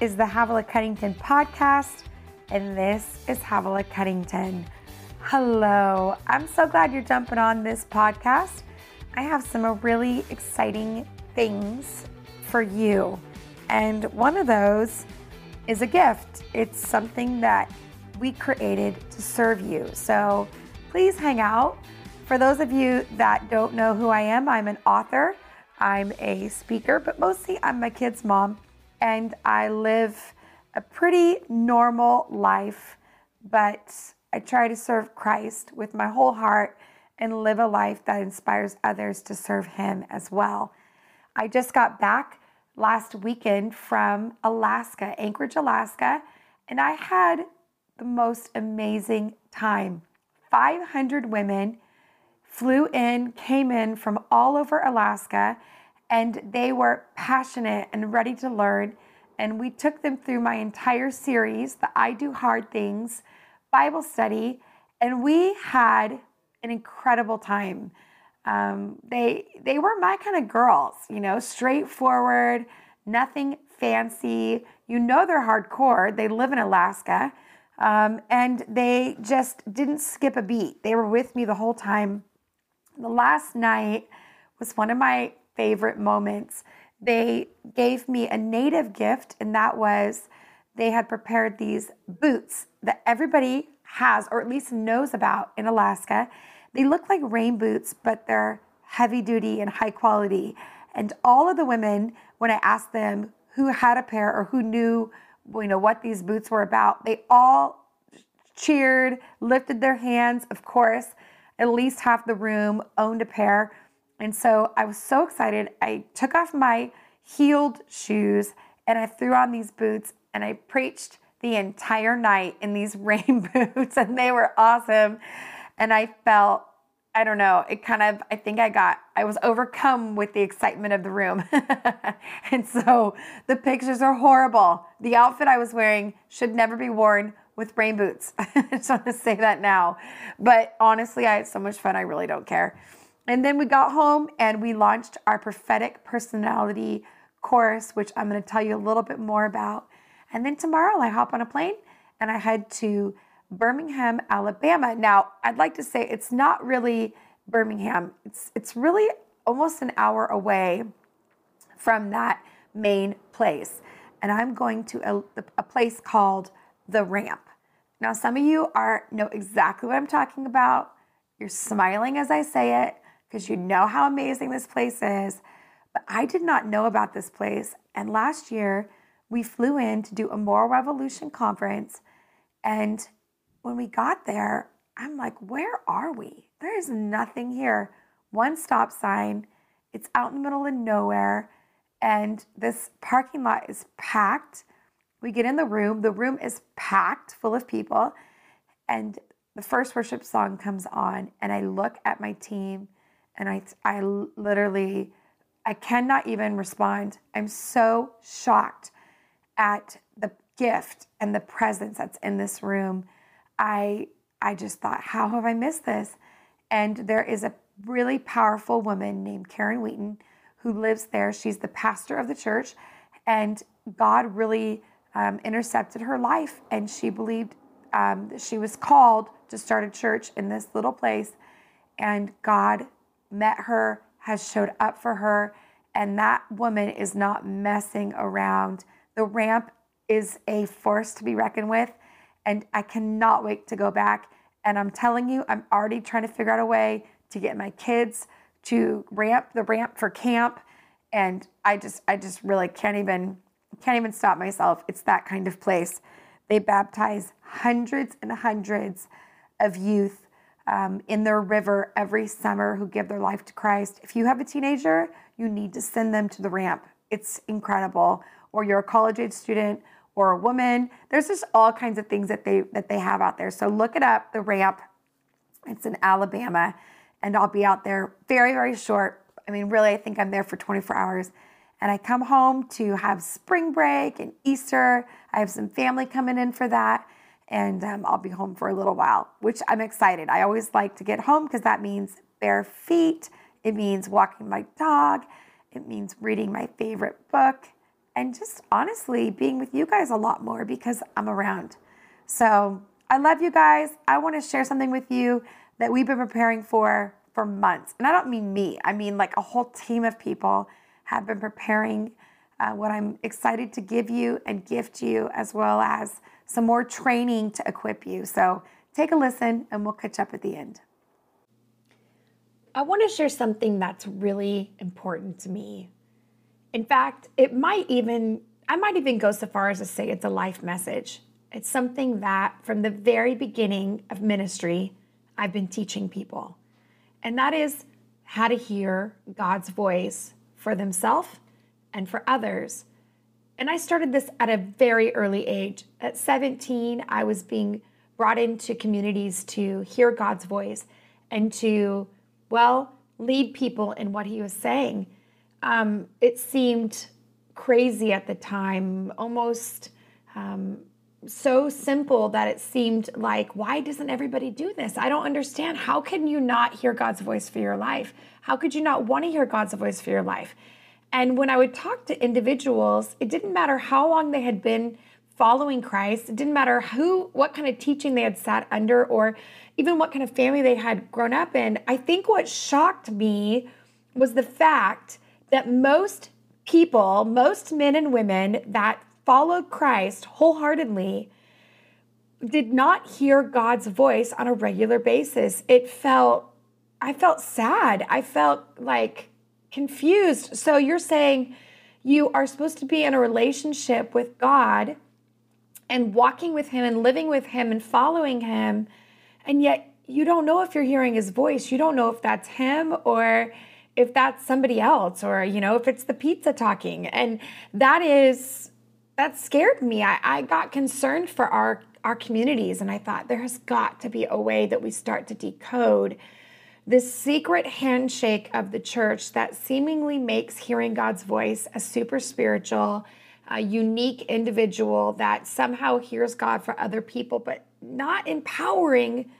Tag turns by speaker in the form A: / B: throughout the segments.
A: is the Havilah Cunnington podcast, and this is Havilah Cunnington. Hello, I'm so glad you're jumping on this podcast. I have some really exciting things for you, and one of those is a gift. It's something that we created to serve you. So please hang out. For those of you that don't know who I am, I'm an author, I'm a speaker, but mostly I'm my kid's mom and I live a pretty normal life, but I try to serve Christ with my whole heart and live a life that inspires others to serve Him as well. I just got back last weekend from Alaska, Anchorage, Alaska, and I had the most amazing time. 500 women flew in, came in from all over Alaska, and they were passionate and ready to learn. And we took them through my entire series, the I Do Hard Things Bible study, and we had an incredible time. Um, they they were my kind of girls, you know, straightforward, nothing fancy. You know they're hardcore. They live in Alaska, um, and they just didn't skip a beat. They were with me the whole time. The last night was one of my favorite moments. They gave me a native gift, and that was they had prepared these boots that everybody has or at least knows about in Alaska. They look like rain boots, but they're heavy duty and high quality. And all of the women, when I asked them who had a pair or who knew, you know, what these boots were about, they all cheered, lifted their hands. Of course, at least half the room owned a pair. And so I was so excited. I took off my heeled shoes and I threw on these boots and I preached the entire night in these rain boots and they were awesome. And I felt, I don't know, it kind of, I think I got, I was overcome with the excitement of the room. and so the pictures are horrible. The outfit I was wearing should never be worn with rain boots. I just want to say that now. But honestly, I had so much fun, I really don't care. And then we got home and we launched our prophetic personality course, which I'm going to tell you a little bit more about. And then tomorrow I hop on a plane and I head to Birmingham, Alabama. Now, I'd like to say it's not really Birmingham. It's it's really almost an hour away from that main place. And I'm going to a, a place called The Ramp. Now, some of you are know exactly what I'm talking about. You're smiling as I say it because you know how amazing this place is. But I did not know about this place. And last year, we flew in to do a Moral Revolution conference. And when we got there, I'm like, where are we? There is nothing here. One stop sign, it's out in the middle of nowhere. And this parking lot is packed. We get in the room, the room is packed full of people. And the first worship song comes on, and I look at my team and I, I literally, I cannot even respond. I'm so shocked at the gift and the presence that's in this room. I, I just thought, how have I missed this? And there is a really powerful woman named Karen Wheaton who lives there. She's the pastor of the church, and God really um, intercepted her life, and she believed um, she was called to start a church in this little place, and God met her, has showed up for her, and that woman is not messing around. The ramp is a force to be reckoned with, and I cannot wait to go back. And I'm telling you, I'm already trying to figure out a way to get my kids to ramp the ramp for camp and I just I just really can't even can't even stop myself. It's that kind of place. They baptize hundreds and hundreds of youth um, in their river every summer who give their life to Christ. If you have a teenager, you need to send them to the ramp. It's incredible. Or you're a college age student or a woman. There's just all kinds of things that they that they have out there. So look it up. The ramp. It's in Alabama, and I'll be out there very very short. I mean, really, I think I'm there for 24 hours. And I come home to have spring break and Easter. I have some family coming in for that and um, I'll be home for a little while, which I'm excited. I always like to get home because that means bare feet, it means walking my dog, it means reading my favorite book, and just honestly being with you guys a lot more because I'm around. So I love you guys. I want to share something with you that we've been preparing for for months. And I don't mean me, I mean like a whole team of people have been preparing uh, what I'm excited to give you and gift you, as well as some more training to equip you. So take a listen and we'll catch up at the end. I want to share something that's really important to me. In fact, it might even, I might even go so far as to say it's a life message. It's something that from the very beginning of ministry, I've been teaching people. And that is how to hear God's voice for themselves and for others. And I started this at a very early age. At 17, I was being brought into communities to hear God's voice and to, well, lead people in what He was saying. Um, it seemed crazy at the time, almost um, so simple that it seemed like, why doesn't everybody do this? I don't understand. How can you not hear God's voice for your life? How could you not want to hear God's voice for your life? And when I would talk to individuals, it didn't matter how long they had been following Christ, it didn't matter who, what kind of teaching they had sat under, or even what kind of family they had grown up in. I think what shocked me was the fact that most people, most men and women that followed Christ wholeheartedly, did not hear God's voice on a regular basis. It felt, I felt sad. I felt like, confused. So you're saying you are supposed to be in a relationship with God and walking with Him and living with Him and following Him, and yet you don't know if you're hearing His voice. You don't know if that's Him or if that's somebody else or, you know, if it's the pizza talking. And that is, that scared me. I, I got concerned for our our communities and I thought there has got to be a way that we start to decode this secret handshake of the church that seemingly makes hearing God's voice a super spiritual, a unique individual that somehow hears God for other people, but not empowering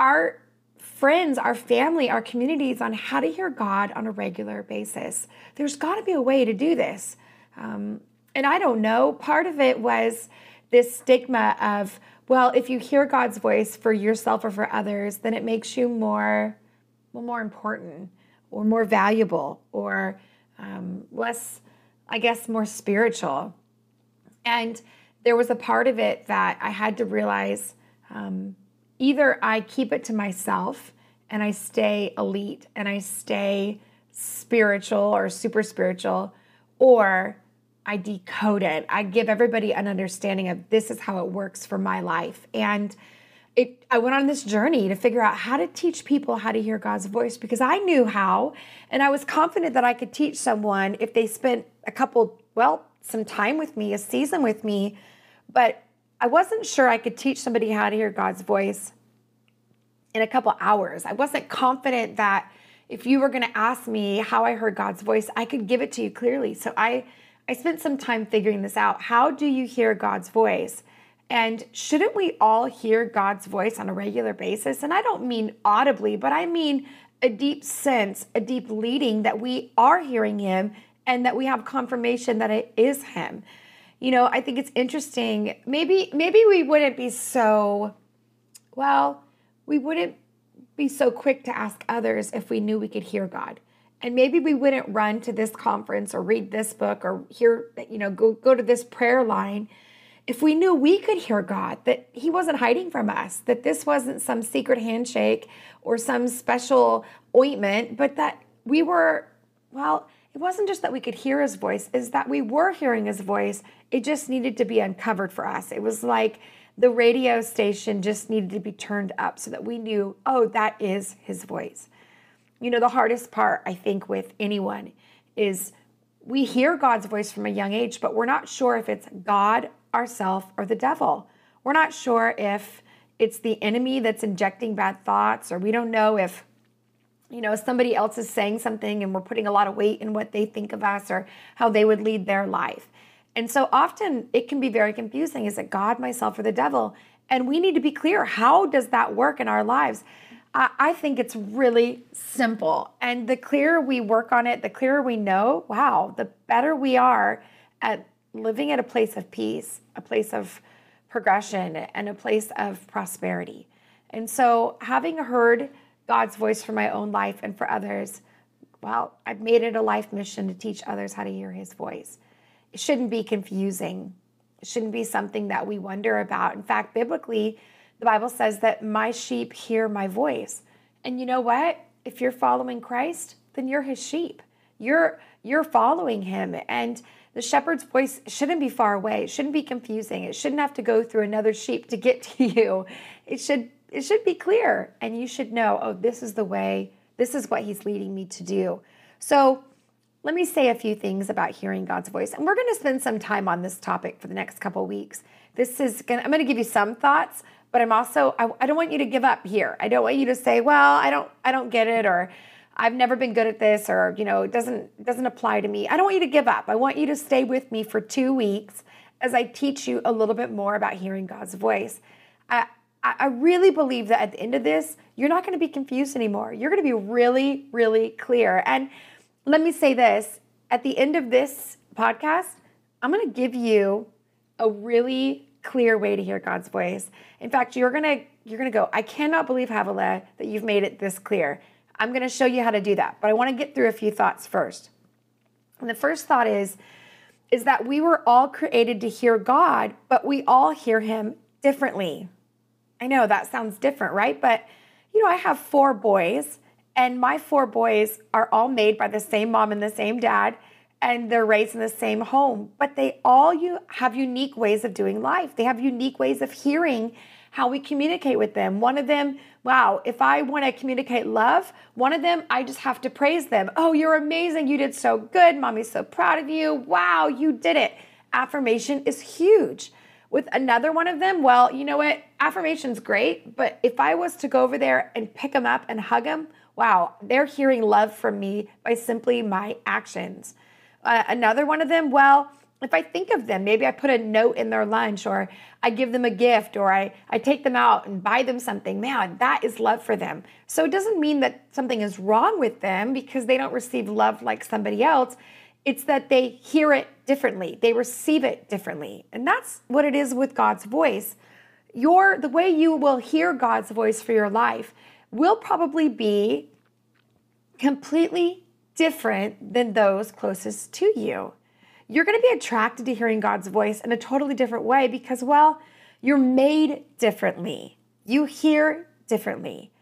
A: our friends, our family, our communities on how to hear God on a regular basis. There's got to be a way to do this. Um, and I don't know, part of it was this stigma of, well, if you hear God's voice for yourself or for others, then it makes you more well, more important or more valuable or um, less, I guess, more spiritual. And there was a part of it that I had to realize um, either I keep it to myself and I stay elite and I stay spiritual or super spiritual, or I decode it. I give everybody an understanding of this is how it works for my life. And it, I went on this journey to figure out how to teach people how to hear God's voice because I knew how, and I was confident that I could teach someone if they spent a couple, well, some time with me, a season with me, but I wasn't sure I could teach somebody how to hear God's voice in a couple hours. I wasn't confident that if you were going to ask me how I heard God's voice, I could give it to you clearly. So I I spent some time figuring this out. How do you hear God's voice? And shouldn't we all hear God's voice on a regular basis? And I don't mean audibly, but I mean a deep sense, a deep leading that we are hearing Him and that we have confirmation that it is Him. You know, I think it's interesting. Maybe, maybe we wouldn't be so, well, we wouldn't be so quick to ask others if we knew we could hear God. And maybe we wouldn't run to this conference or read this book or hear, you know, go, go to this prayer line if we knew we could hear God, that He wasn't hiding from us, that this wasn't some secret handshake or some special ointment, but that we were, well, it wasn't just that we could hear His voice, is that we were hearing His voice. It just needed to be uncovered for us. It was like the radio station just needed to be turned up so that we knew, oh, that is His voice. You know, the hardest part, I think, with anyone is we hear God's voice from a young age, but we're not sure if it's God ourself or the devil. We're not sure if it's the enemy that's injecting bad thoughts, or we don't know if you know somebody else is saying something and we're putting a lot of weight in what they think of us or how they would lead their life. And so often it can be very confusing. Is it God, myself, or the devil? And we need to be clear how does that work in our lives? I think it's really simple. And the clearer we work on it, the clearer we know, wow, the better we are at living at a place of peace, a place of progression, and a place of prosperity. And so, having heard God's voice for my own life and for others, well, I've made it a life mission to teach others how to hear his voice. It shouldn't be confusing. It shouldn't be something that we wonder about. In fact, biblically, the Bible says that my sheep hear my voice. And you know what? If you're following Christ, then you're his sheep. You're you're following him and the shepherd's voice shouldn't be far away. It shouldn't be confusing. It shouldn't have to go through another sheep to get to you. It should it should be clear and you should know, oh, this is the way. This is what he's leading me to do. So, let me say a few things about hearing God's voice. And we're going to spend some time on this topic for the next couple weeks. This is going to, I'm going to give you some thoughts, but I'm also I, I don't want you to give up here. I don't want you to say, "Well, I don't I don't get it," or I've never been good at this, or you know, it doesn't doesn't apply to me. I don't want you to give up. I want you to stay with me for two weeks as I teach you a little bit more about hearing God's voice. I, I really believe that at the end of this, you're not going to be confused anymore. You're going to be really, really clear. And let me say this at the end of this podcast, I'm going to give you a really clear way to hear God's voice. In fact, you're going to you're going to go, I cannot believe Havilah that you've made it this clear. I'm going to show you how to do that, but I want to get through a few thoughts first. And the first thought is is that we were all created to hear God, but we all hear him differently. I know that sounds different, right? But you know, I have four boys, and my four boys are all made by the same mom and the same dad and they're raised in the same home, but they all you have unique ways of doing life. They have unique ways of hearing how we communicate with them. One of them, wow, if I want to communicate love, one of them, I just have to praise them. Oh, you're amazing. You did so good. Mommy's so proud of you. Wow, you did it. Affirmation is huge. With another one of them, well, you know what? Affirmation's great, but if I was to go over there and pick them up and hug them, wow, they're hearing love from me by simply my actions. Uh, another one of them, well, if I think of them, maybe I put a note in their lunch or I give them a gift or I, I take them out and buy them something, man, that is love for them. So it doesn't mean that something is wrong with them because they don't receive love like somebody else. It's that they hear it differently, they receive it differently. And that's what it is with God's voice. Your the way you will hear God's voice for your life will probably be completely different than those closest to you. You're going to be attracted to hearing God's voice in a totally different way because, well, you're made differently. You hear differently.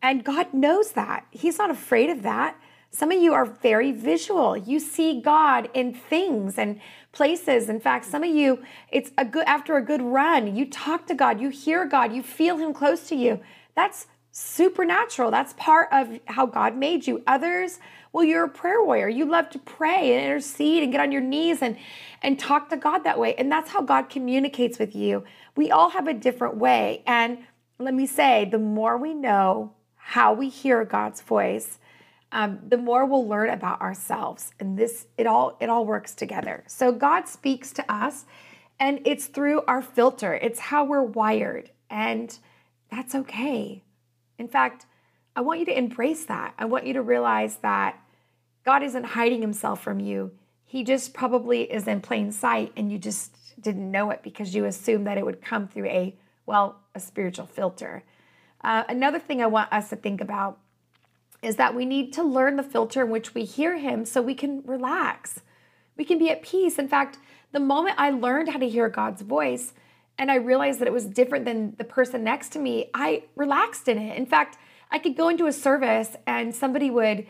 A: And God knows that. He's not afraid of that. Some of you are very visual. You see God in things and places. In fact, some of you, it's a good after a good run, you talk to God, you hear God, you feel him close to you. That's supernatural. That's part of how God made you. Others, well, you're a prayer warrior. You love to pray and intercede and get on your knees and, and talk to God that way. And that's how God communicates with you. We all have a different way. And let me say, the more we know how we hear God's voice, um, the more we'll learn about ourselves. And this, it all, it all works together. So God speaks to us, and it's through our filter. It's how we're wired, and that's okay. In fact, I want you to embrace that. I want you to realize that God isn't hiding himself from you. He just probably is in plain sight and you just didn't know it because you assumed that it would come through a, well, a spiritual filter. Uh, another thing I want us to think about is that we need to learn the filter in which we hear him so we can relax. We can be at peace. In fact, the moment I learned how to hear God's voice, and I realized that it was different than the person next to me, I relaxed in it. In fact, I could go into a service and somebody would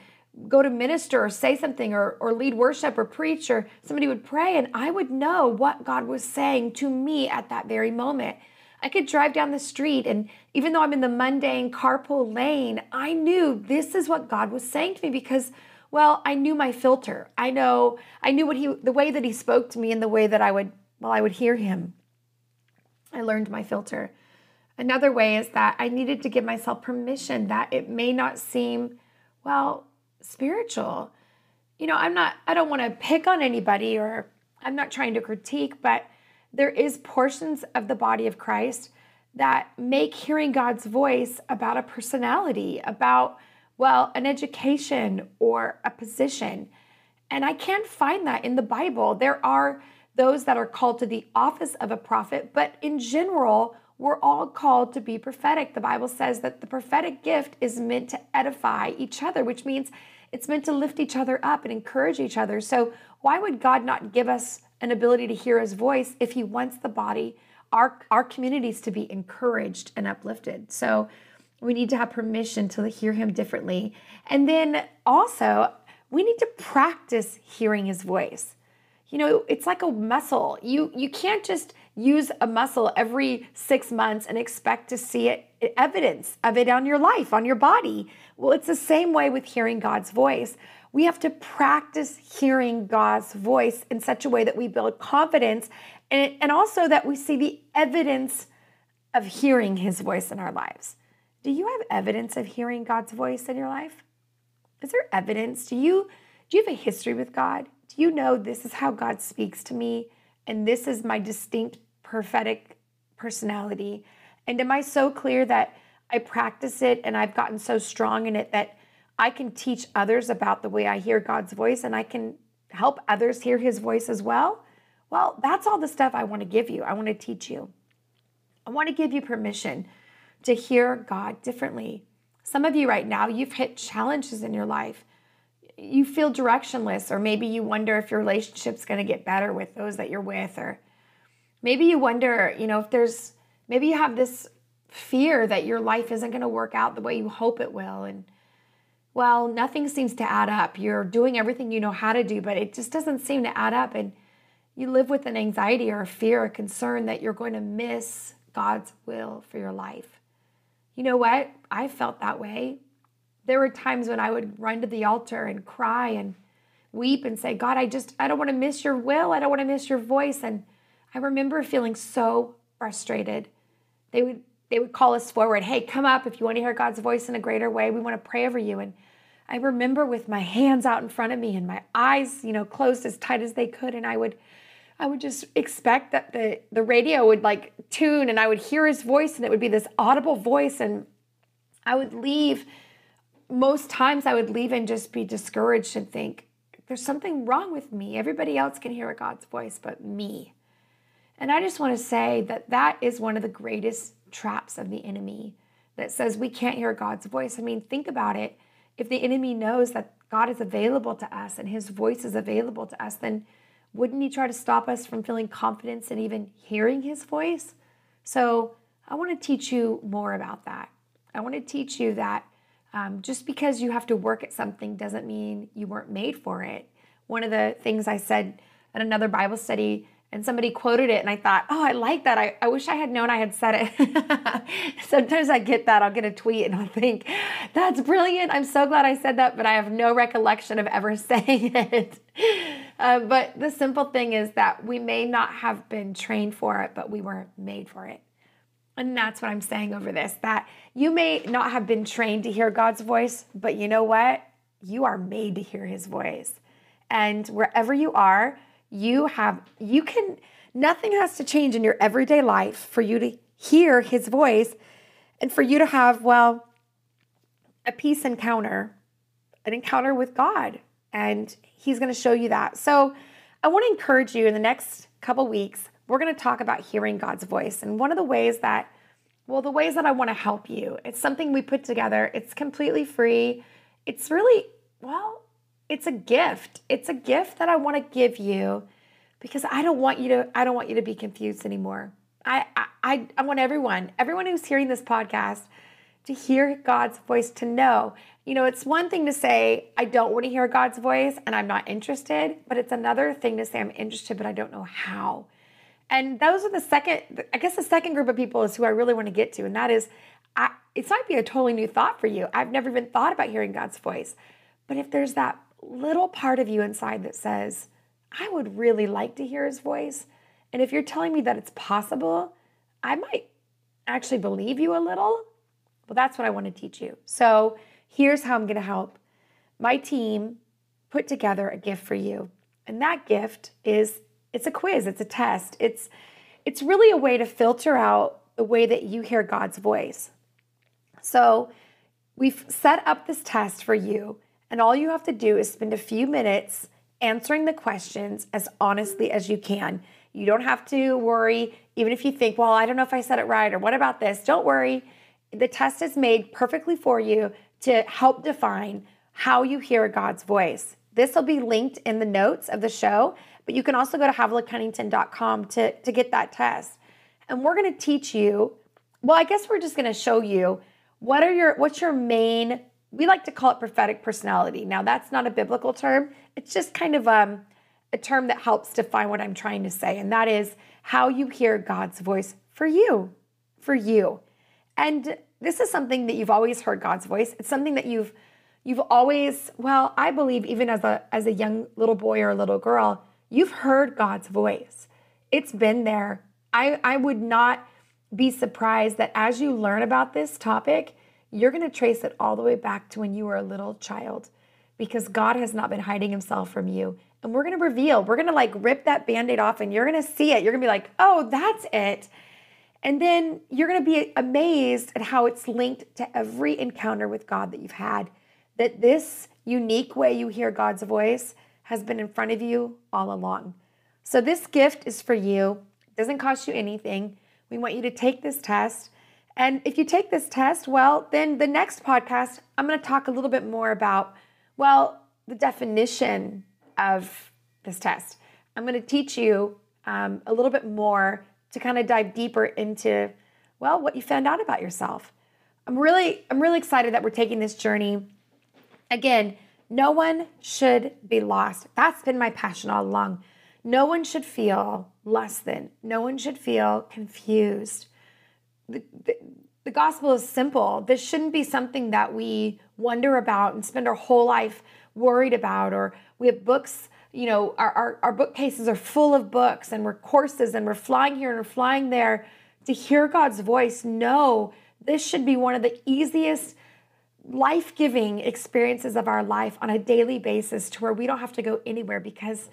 A: go to minister or say something or, or lead worship or preach or somebody would pray and I would know what God was saying to me at that very moment. I could drive down the street and even though I'm in the mundane carpool lane, I knew this is what God was saying to me because well, I knew my filter. I know I knew what he the way that he spoke to me and the way that I would well I would hear him. I learned my filter. Another way is that I needed to give myself permission that it may not seem, well, spiritual. You know, I'm not, I don't want to pick on anybody or I'm not trying to critique, but there is portions of the body of Christ that make hearing God's voice about a personality, about, well, an education or a position. And I can't find that in the Bible. There are those that are called to the office of a prophet, but in general, we're all called to be prophetic. The Bible says that the prophetic gift is meant to edify each other, which means it's meant to lift each other up and encourage each other. So, why would God not give us an ability to hear his voice if he wants the body, our, our communities to be encouraged and uplifted? So, we need to have permission to hear him differently. And then also, we need to practice hearing his voice. You know, it's like a muscle. You you can't just use a muscle every 6 months and expect to see it evidence of it on your life, on your body. Well, it's the same way with hearing God's voice. We have to practice hearing God's voice in such a way that we build confidence and, and also that we see the evidence of hearing his voice in our lives. Do you have evidence of hearing God's voice in your life? Is there evidence? Do you do you have a history with God? Do you know this is how God speaks to me and this is my distinct prophetic personality? And am I so clear that I practice it and I've gotten so strong in it that I can teach others about the way I hear God's voice and I can help others hear his voice as well? Well, that's all the stuff I want to give you. I want to teach you. I want to give you permission to hear God differently. Some of you right now, you've hit challenges in your life. You feel directionless, or maybe you wonder if your relationship's going to get better with those that you're with, or maybe you wonder, you know, if there's maybe you have this fear that your life isn't going to work out the way you hope it will. And well, nothing seems to add up. You're doing everything you know how to do, but it just doesn't seem to add up. And you live with an anxiety or a fear or concern that you're going to miss God's will for your life. You know what? I felt that way. There were times when I would run to the altar and cry and weep and say, God, I just, I don't want to miss your will. I don't want to miss your voice. And I remember feeling so frustrated. They would, they would call us forward. Hey, come up if you want to hear God's voice in a greater way. We want to pray over you. And I remember with my hands out in front of me and my eyes, you know, closed as tight as they could. And I would I would just expect that the the radio would like tune and I would hear his voice and it would be this audible voice and I would leave most times I would leave and just be discouraged and think there's something wrong with me. Everybody else can hear God's voice but me. And I just want to say that that is one of the greatest traps of the enemy that says we can't hear God's voice. I mean, think about it. If the enemy knows that God is available to us and his voice is available to us, then wouldn't he try to stop us from feeling confidence and even hearing his voice? So, I want to teach you more about that. I want to teach you that um, just because you have to work at something doesn't mean you weren't made for it. One of the things I said at another Bible study, and somebody quoted it, and I thought, oh, I like that. I, I wish I had known I had said it. Sometimes I get that. I'll get a tweet and I'll think, that's brilliant. I'm so glad I said that, but I have no recollection of ever saying it. Uh, but the simple thing is that we may not have been trained for it, but we were made for it. And that's what I'm saying over this that you may not have been trained to hear God's voice, but you know what? You are made to hear his voice. And wherever you are, you have, you can, nothing has to change in your everyday life for you to hear his voice and for you to have, well, a peace encounter, an encounter with God. And he's going to show you that. So I want to encourage you in the next couple weeks, we're going to talk about hearing God's voice. And one of the ways that, well, the ways that I want to help you, it's something we put together. It's completely free. It's really, well, it's a gift. It's a gift that I want to give you because I don't want you to, I don't want you to be confused anymore. I, I, I want everyone, everyone who's hearing this podcast to hear God's voice, to know. You know, it's one thing to say, I don't want to hear God's voice and I'm not interested, but it's another thing to say, I'm interested, but I don't know how. And those are the second, I guess the second group of people is who I really want to get to. And that is, I, it might be a totally new thought for you. I've never even thought about hearing God's voice. But if there's that little part of you inside that says, I would really like to hear his voice. And if you're telling me that it's possible, I might actually believe you a little well, that's what I want to teach you. So here's how I'm going to help. My team put together a gift for you. And that gift is it's a quiz, it's a test. It's it's really a way to filter out the way that you hear God's voice. So we've set up this test for you, and all you have to do is spend a few minutes answering the questions as honestly as you can. You don't have to worry, even if you think, well, I don't know if I said it right or what about this? Don't worry. The test is made perfectly for you to help define how you hear God's voice. This will be linked in the notes of the show, but you can also go to havilahcunnington.com to, to get that test. And we're going to teach you, well, I guess we're just going to show you what are your what's your main we like to call it prophetic personality. Now that's not a biblical term. It's just kind of um, a term that helps define what I'm trying to say, and that is how you hear God's voice for you, for you. And this is something that you've always heard God's voice. It's something that you've you've always, well, I believe even as a as a young little boy or a little girl, you've heard God's voice. It's been there. I I would not be surprised that as you learn about this topic, you're going to trace it all the way back to when you were a little child because God has not been hiding himself from you. And we're going to reveal, we're going to like rip that band aid off and you're going to see it. You're going to be like, oh, that's it. And then you're going to be amazed at how it's linked to every encounter with God that you've had. That this unique way you hear God's voice has been in front of you all along. So, this gift is for you. It doesn't cost you anything. We want you to take this test. And if you take this test, well, then the next podcast, I'm going to talk a little bit more about, well, the definition of this test. I'm going to teach you um, a little bit more to kind of dive deeper into, well, what you found out about yourself. I'm really, I'm really excited that we're taking this journey. Again, no one should be lost. That's been my passion all along. No one should feel less than. No one should feel confused. The, the, gospel is simple. This shouldn't be something that we wonder about and spend our whole life worried about, or we have books, you know, our, our, our bookcases are full of books and we're courses and we're flying here and we're flying there to hear God's voice. No, this should be one of the easiest life giving experiences of our life on a daily basis to where we don't have to go anywhere because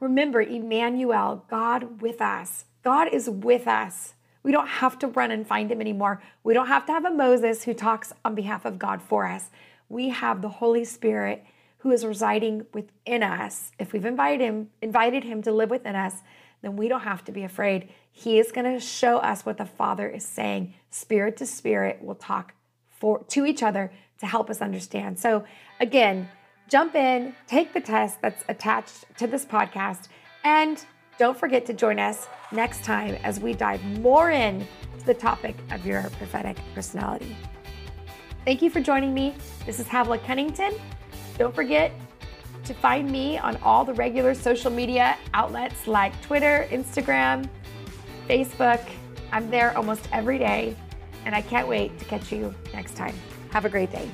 A: Remember, Emmanuel, God with us. God is with us. We don't have to run and find him anymore. We don't have to have a Moses who talks on behalf of God for us. We have the Holy Spirit who is residing within us. If we've invited him, invited him to live within us, then we don't have to be afraid. He is going to show us what the Father is saying. Spirit to spirit will talk for to each other to help us understand. So again, jump in, take the test that's attached to this podcast, and don't forget to join us next time as we dive more in to the topic of your prophetic personality. Thank you for joining me. This is Havilah Cunnington. Don't forget to find me on all the regular social media outlets like Twitter, Instagram, Facebook. I'm there almost every day, and I can't wait to catch you next time. Have a great day.